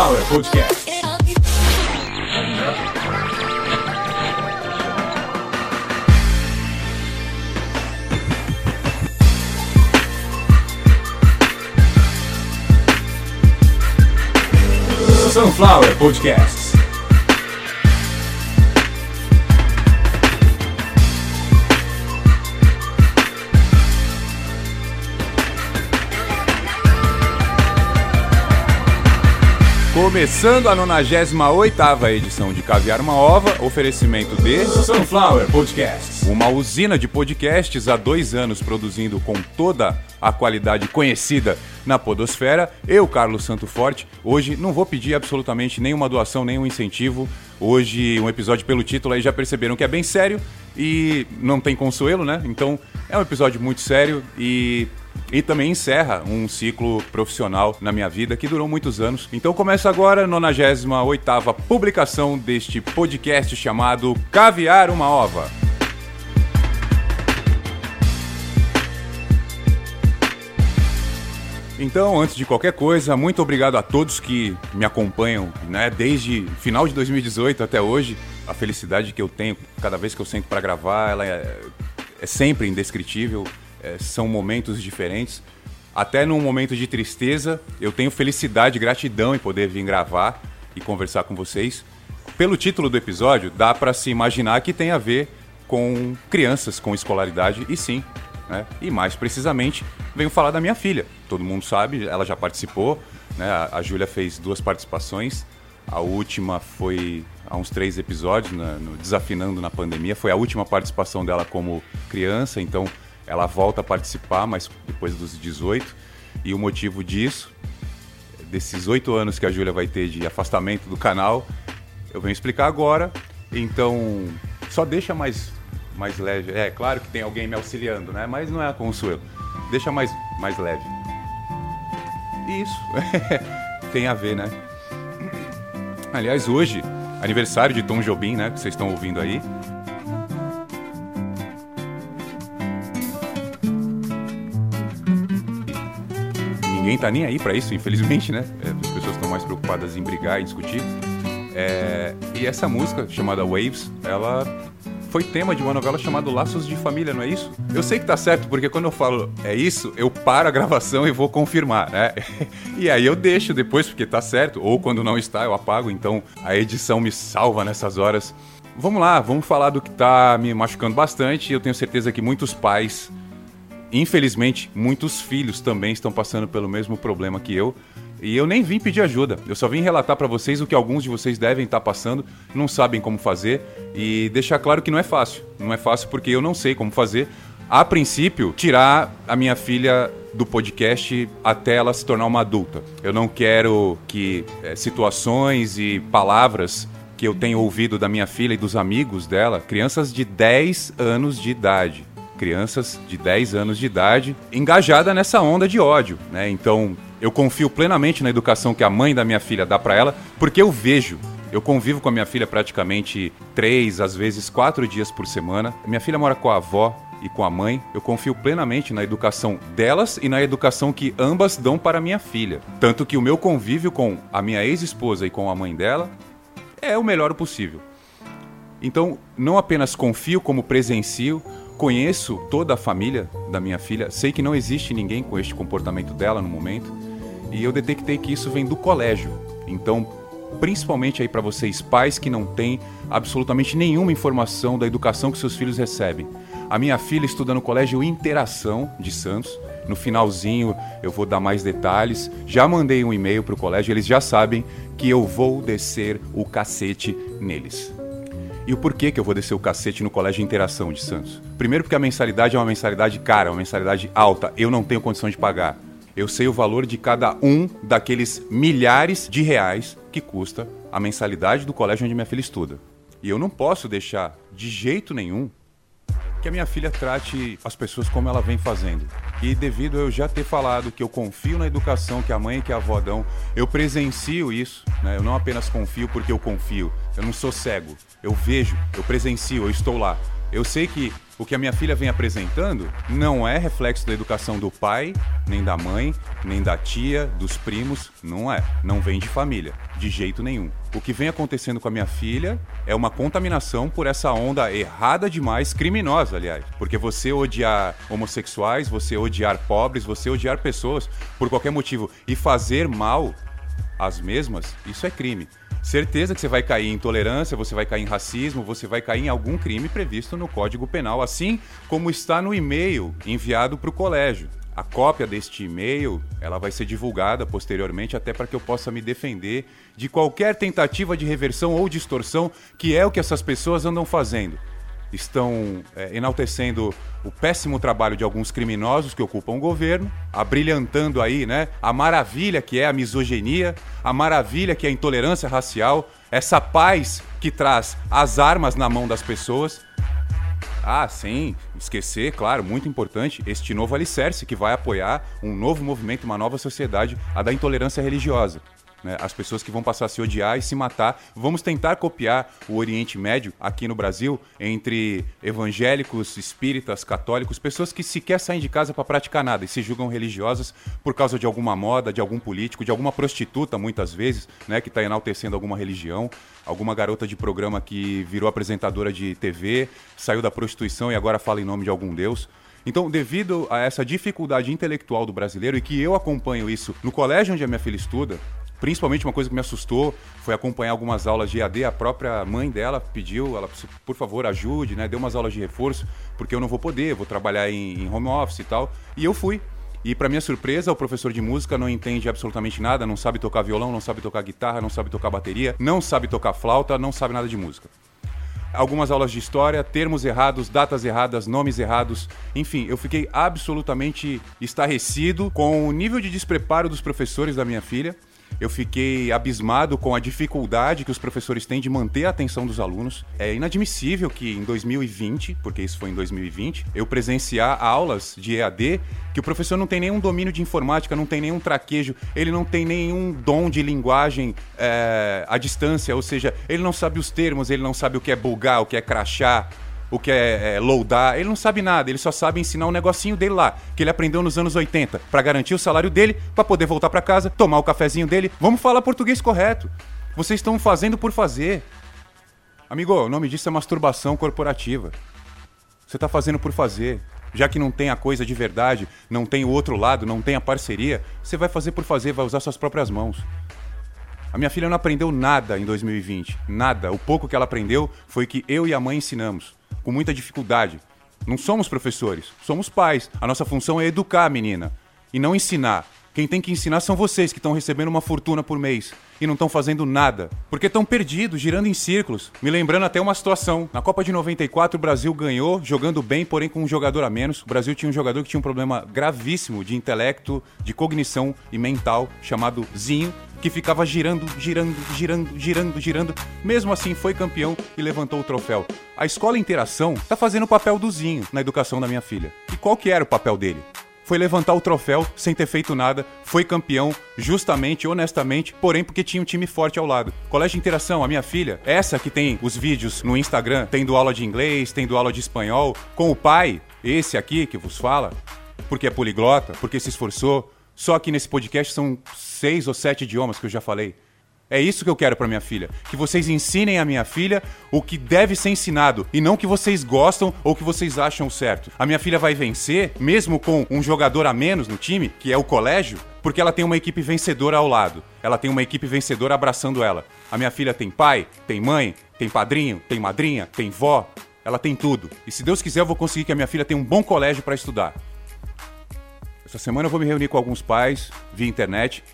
Sunflower Podcast. Sunflower Podcasts. Começando a 98ª edição de Caviar uma Ova, oferecimento de Sunflower Podcasts. uma usina de podcasts há dois anos produzindo com toda a qualidade conhecida na podosfera. Eu, Carlos Santo Forte, hoje não vou pedir absolutamente nenhuma doação, nenhum incentivo. Hoje um episódio pelo título aí já perceberam que é bem sério e não tem consuelo, né? Então é um episódio muito sério e e também encerra um ciclo profissional na minha vida que durou muitos anos. Então começa agora a 98ª publicação deste podcast chamado Caviar uma Ova. Então, antes de qualquer coisa, muito obrigado a todos que me acompanham, né, desde final de 2018 até hoje. A felicidade que eu tenho cada vez que eu sento para gravar, ela é, é sempre indescritível. É, são momentos diferentes. Até num momento de tristeza, eu tenho felicidade e gratidão em poder vir gravar e conversar com vocês. Pelo título do episódio, dá para se imaginar que tem a ver com crianças com escolaridade, e sim, né? E mais precisamente, venho falar da minha filha. Todo mundo sabe, ela já participou, né? A, Júlia fez duas participações. A última foi há uns três episódios, né, no Desafinando na Pandemia. Foi a última participação dela como criança, então ela volta a participar, mas depois dos 18. E o motivo disso, desses oito anos que a Júlia vai ter de afastamento do canal, eu venho explicar agora. Então, só deixa mais, mais leve. É claro que tem alguém me auxiliando, né? Mas não é a Consuelo. Deixa mais, mais leve. Isso. tem a ver, né? Aliás, hoje, aniversário de Tom Jobim, né? Que vocês estão ouvindo aí. Ninguém tá nem aí pra isso, infelizmente, né? É, as pessoas estão mais preocupadas em brigar e discutir. É, e essa música, chamada Waves, ela foi tema de uma novela chamada Laços de Família, não é isso? Eu sei que tá certo, porque quando eu falo é isso, eu paro a gravação e vou confirmar, né? E aí eu deixo depois, porque tá certo, ou quando não está, eu apago, então a edição me salva nessas horas. Vamos lá, vamos falar do que tá me machucando bastante. Eu tenho certeza que muitos pais, infelizmente, muitos filhos também estão passando pelo mesmo problema que eu. E eu nem vim pedir ajuda, eu só vim relatar para vocês o que alguns de vocês devem estar passando, não sabem como fazer e deixar claro que não é fácil. Não é fácil porque eu não sei como fazer. A princípio, tirar a minha filha do podcast até ela se tornar uma adulta. Eu não quero que eh, situações e palavras que eu tenho ouvido da minha filha e dos amigos dela, crianças de 10 anos de idade, crianças de 10 anos de idade, engajada nessa onda de ódio, né? Então, eu confio plenamente na educação que a mãe da minha filha dá para ela, porque eu vejo. Eu convivo com a minha filha praticamente três, às vezes quatro dias por semana. Minha filha mora com a avó e com a mãe. Eu confio plenamente na educação delas e na educação que ambas dão para minha filha. Tanto que o meu convívio com a minha ex-esposa e com a mãe dela é o melhor possível. Então, não apenas confio, como presencio, conheço toda a família da minha filha, sei que não existe ninguém com este comportamento dela no momento, e eu detectei que isso vem do colégio. Então, principalmente aí para vocês pais que não têm absolutamente nenhuma informação da educação que seus filhos recebem. A minha filha estuda no Colégio Interação de Santos. No finalzinho eu vou dar mais detalhes. Já mandei um e-mail para o colégio, eles já sabem que eu vou descer o cacete neles. E o porquê que eu vou descer o cacete no Colégio Interação de Santos? Primeiro porque a mensalidade é uma mensalidade cara, uma mensalidade alta. Eu não tenho condição de pagar. Eu sei o valor de cada um daqueles milhares de reais que custa a mensalidade do colégio onde minha filha estuda. E eu não posso deixar de jeito nenhum que a minha filha trate as pessoas como ela vem fazendo. E devido a eu já ter falado que eu confio na educação que a mãe e que a avó dão, eu presencio isso, né? Eu não apenas confio porque eu confio, eu não sou cego. Eu vejo, eu presencio, eu estou lá. Eu sei que o que a minha filha vem apresentando não é reflexo da educação do pai, nem da mãe, nem da tia, dos primos, não é. Não vem de família, de jeito nenhum. O que vem acontecendo com a minha filha é uma contaminação por essa onda errada demais, criminosa, aliás. Porque você odiar homossexuais, você odiar pobres, você odiar pessoas por qualquer motivo e fazer mal às mesmas, isso é crime certeza que você vai cair em intolerância, você vai cair em racismo, você vai cair em algum crime previsto no Código Penal, assim como está no e-mail enviado para o colégio. A cópia deste e-mail, ela vai ser divulgada posteriormente até para que eu possa me defender de qualquer tentativa de reversão ou distorção, que é o que essas pessoas andam fazendo estão é, enaltecendo o péssimo trabalho de alguns criminosos que ocupam o governo, abrilhantando aí, né, a maravilha que é a misoginia, a maravilha que é a intolerância racial, essa paz que traz as armas na mão das pessoas. Ah, sim, esquecer, claro, muito importante, este novo alicerce que vai apoiar um novo movimento, uma nova sociedade, a da intolerância religiosa né, as pessoas que vão passar a se odiar e se matar. Vamos tentar copiar o Oriente Médio aqui no Brasil entre evangélicos, espíritas, católicos, pessoas que sequer saem de casa para praticar nada e se julgam religiosas por causa de alguma moda, de algum político, de alguma prostituta, muitas vezes, né, que está enaltecendo alguma religião, alguma garota de programa que virou apresentadora de TV, saiu da prostituição e agora fala em nome de algum deus. Então, devido a essa dificuldade intelectual do brasileiro e que eu acompanho isso no colégio onde a minha filha estuda, Principalmente uma coisa que me assustou foi acompanhar algumas aulas de EAD. A própria mãe dela pediu, ela, por favor, ajude, né? Deu umas aulas de reforço, porque eu não vou poder, vou trabalhar em, em home office e tal. E eu fui. E para minha surpresa, o professor de música não entende absolutamente nada, não sabe tocar violão, não sabe tocar guitarra, não sabe tocar bateria, não sabe tocar flauta, não sabe nada de música. Algumas aulas de história, termos errados, datas erradas, nomes errados. Enfim, eu fiquei absolutamente estarrecido com o nível de despreparo dos professores da minha filha eu fiquei abismado com a dificuldade que os professores têm de manter a atenção dos alunos. É inadmissível que em 2020, porque isso foi em 2020, eu presenciar aulas de EAD que o professor não tem nenhum domínio de informática, não tem nenhum traquejo, ele não tem nenhum dom de linguagem é, à distância, ou seja, ele não sabe os termos, ele não sabe o que é bugar, o que é crachar, o que é, é loadar, ele não sabe nada, ele só sabe ensinar um negocinho dele lá, que ele aprendeu nos anos 80, para garantir o salário dele, para poder voltar para casa, tomar o cafezinho dele. Vamos falar português correto. Vocês estão fazendo por fazer. Amigo, o nome disso é masturbação corporativa. Você está fazendo por fazer. Já que não tem a coisa de verdade, não tem o outro lado, não tem a parceria, você vai fazer por fazer, vai usar suas próprias mãos. A minha filha não aprendeu nada em 2020. Nada. O pouco que ela aprendeu foi que eu e a mãe ensinamos com muita dificuldade. Não somos professores, somos pais. A nossa função é educar a menina e não ensinar. Quem tem que ensinar são vocês que estão recebendo uma fortuna por mês e não estão fazendo nada, porque estão perdidos, girando em círculos. Me lembrando até uma situação. Na Copa de 94, o Brasil ganhou, jogando bem, porém com um jogador a menos. O Brasil tinha um jogador que tinha um problema gravíssimo de intelecto, de cognição e mental, chamado Zinho, que ficava girando, girando, girando, girando, girando. Mesmo assim, foi campeão e levantou o troféu. A escola Interação tá fazendo o papel do Zinho na educação da minha filha. E qual que era o papel dele? Foi levantar o troféu sem ter feito nada, foi campeão, justamente, honestamente, porém porque tinha um time forte ao lado. Colégio Interação, a minha filha, essa que tem os vídeos no Instagram, tendo aula de inglês, tendo aula de espanhol, com o pai, esse aqui que vos fala, porque é poliglota, porque se esforçou, só que nesse podcast são seis ou sete idiomas que eu já falei. É isso que eu quero para minha filha. Que vocês ensinem a minha filha o que deve ser ensinado e não o que vocês gostam ou o que vocês acham certo. A minha filha vai vencer, mesmo com um jogador a menos no time, que é o colégio, porque ela tem uma equipe vencedora ao lado. Ela tem uma equipe vencedora abraçando ela. A minha filha tem pai, tem mãe, tem padrinho, tem madrinha, tem vó. Ela tem tudo. E se Deus quiser, eu vou conseguir que a minha filha tenha um bom colégio para estudar. Essa semana eu vou me reunir com alguns pais via internet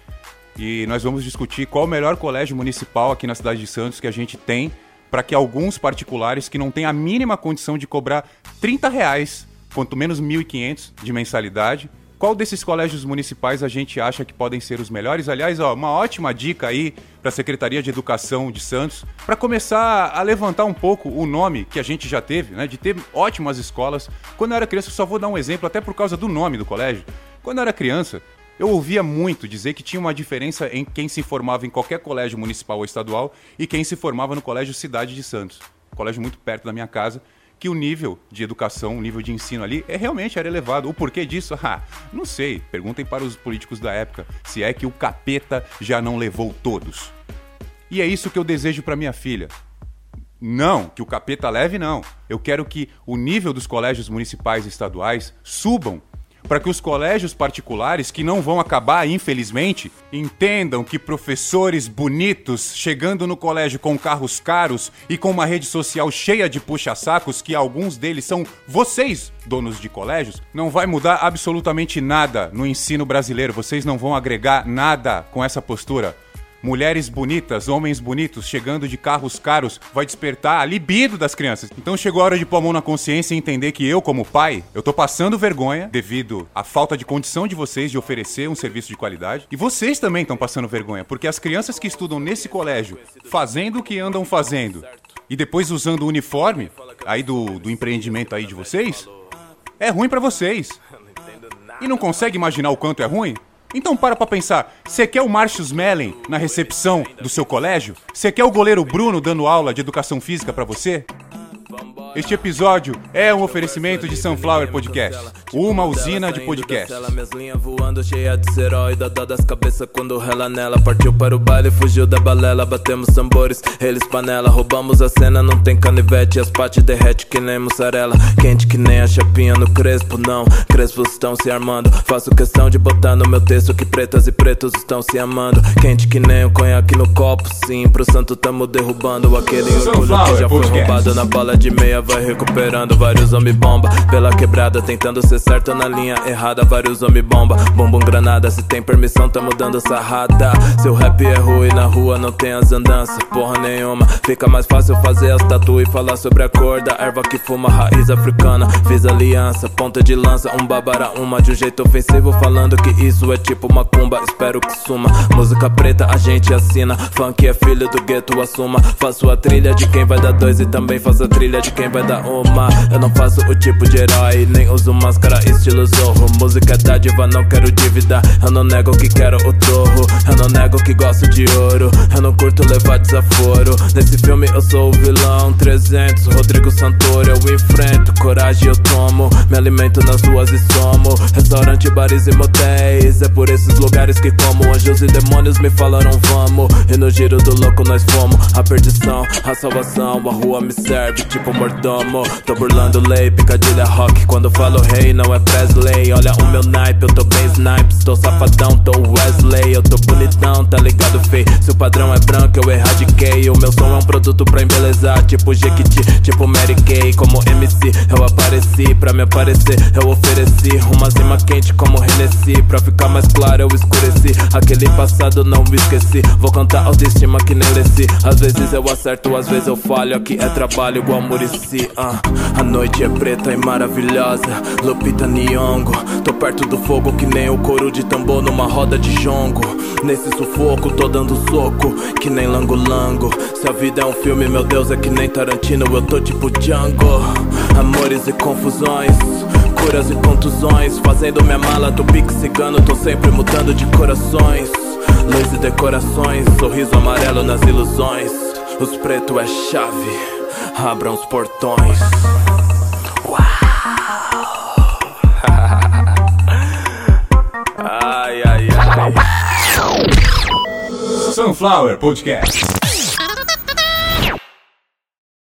e nós vamos discutir qual o melhor colégio municipal aqui na cidade de Santos que a gente tem para que alguns particulares que não têm a mínima condição de cobrar 30 reais, quanto menos 1.500 de mensalidade, qual desses colégios municipais a gente acha que podem ser os melhores? Aliás, ó, uma ótima dica aí para a Secretaria de Educação de Santos, para começar a levantar um pouco o nome que a gente já teve, né, de ter ótimas escolas. Quando eu era criança, só vou dar um exemplo até por causa do nome do colégio. Quando eu era criança, eu ouvia muito dizer que tinha uma diferença em quem se formava em qualquer colégio municipal ou estadual e quem se formava no Colégio Cidade de Santos. Colégio muito perto da minha casa, que o nível de educação, o nível de ensino ali é realmente era elevado. O porquê disso? Ah, não sei. Perguntem para os políticos da época se é que o capeta já não levou todos. E é isso que eu desejo para minha filha. Não, que o capeta leve não. Eu quero que o nível dos colégios municipais e estaduais subam para que os colégios particulares, que não vão acabar, infelizmente, entendam que professores bonitos chegando no colégio com carros caros e com uma rede social cheia de puxa-sacos, que alguns deles são vocês, donos de colégios, não vai mudar absolutamente nada no ensino brasileiro. Vocês não vão agregar nada com essa postura. Mulheres bonitas, homens bonitos, chegando de carros caros, vai despertar a libido das crianças. Então chegou a hora de pôr a mão na consciência e entender que eu, como pai, eu tô passando vergonha devido à falta de condição de vocês de oferecer um serviço de qualidade. E vocês também estão passando vergonha, porque as crianças que estudam nesse colégio, fazendo o que andam fazendo, e depois usando o uniforme aí do, do empreendimento aí de vocês, é ruim para vocês. E não consegue imaginar o quanto é ruim? Então para pra pensar, você quer o Marcius Mellen na recepção do seu colégio? Você quer o goleiro Bruno dando aula de educação física para você? Este episódio é um oferecimento de Sunflower Podcast, uma usina de podcasts. Minhas linhas voando cheia de seróida das cabeças quando rela nela. Partiu para o baile, fugiu da balela Batemos tambores, eles panela. Roubamos a cena, não tem canivete As pates derrete que nem mussarela. Quente que nem a chapinha no crespo Não, crespos estão se armando. Faço questão de botar no meu texto Que pretas e pretos estão se amando. Quente que nem o conhaque no copo Sim, pro santo tamo derrubando. Aquele orgulho que já foi roubado Na bala de meia vai recuperando Vários homem bomba. Pela quebrada Tentando ser certo na linha errada Vários homem bomba, bombom granada Se tem permissão tamo dando sarrada. Seu rap é ruim na rua não tem as andanças Porra nenhuma, fica mais fácil fazer as tatu E falar sobre a cor da erva que fuma Raiz africana, fiz aliança Ponta de lança, um babara uma De um jeito ofensivo falando que isso é tipo macumba Espero que suma, música preta a gente assina Funk é filho do gueto, assuma. Faço a trilha de quem vai dar dois E também faço a trilha de quem vai dar uma. Eu não faço o tipo de herói Nem uso máscara estilo zorro. Música é dádiva, não quero dívida. Eu não nego que quero o torro. Eu não nego que gosto de ouro. Eu não curto levar desaforo. Nesse filme eu sou o vilão. 300, Rodrigo Santoro Eu enfrento, coragem eu tomo. Me alimento nas ruas e somo. Restaurante, bares e motéis. É por esses lugares que como. Anjos e demônios me falaram vamos E no giro do louco nós fomos. A perdição, a salvação. A rua me serve tipo Tô burlando lei, picadilha rock. Quando falo rei não é Presley. Olha o meu naipe, eu tô bem snipes Tô safadão, tô Wesley. Eu tô bonitão, tá ligado fei Se o padrão é branco eu erradiquei. O meu som é um produto pra embelezar Tipo Jequiti, tipo Mary Kay. Como MC eu apareci. Pra me aparecer eu ofereci. Uma zima quente como Hennessy. Pra ficar mais claro eu escureci. Aquele passado não me esqueci. Vou cantar autoestima que nem Leci Às vezes eu acerto, às vezes eu falho. Aqui é trabalho igual Murici ah. A noite é preta e maravilhosa. Lupita Nyong'o Tô perto do fogo que nem o couro de tambor Numa roda de jongo. Nesse sufoco tô dando soco Que nem lango-lango. Se a vida é um filme, meu Deus, é que nem Tarantino Eu tô tipo Django. Amores e confusões Curas e contusões. Fazendo minha mala do pique cigano Tô sempre mudando de corações. Luz e decorações Sorriso amarelo nas ilusões. Os pretos é chave Abram os portões. Ai, ai, ai. Sunflower Podcast.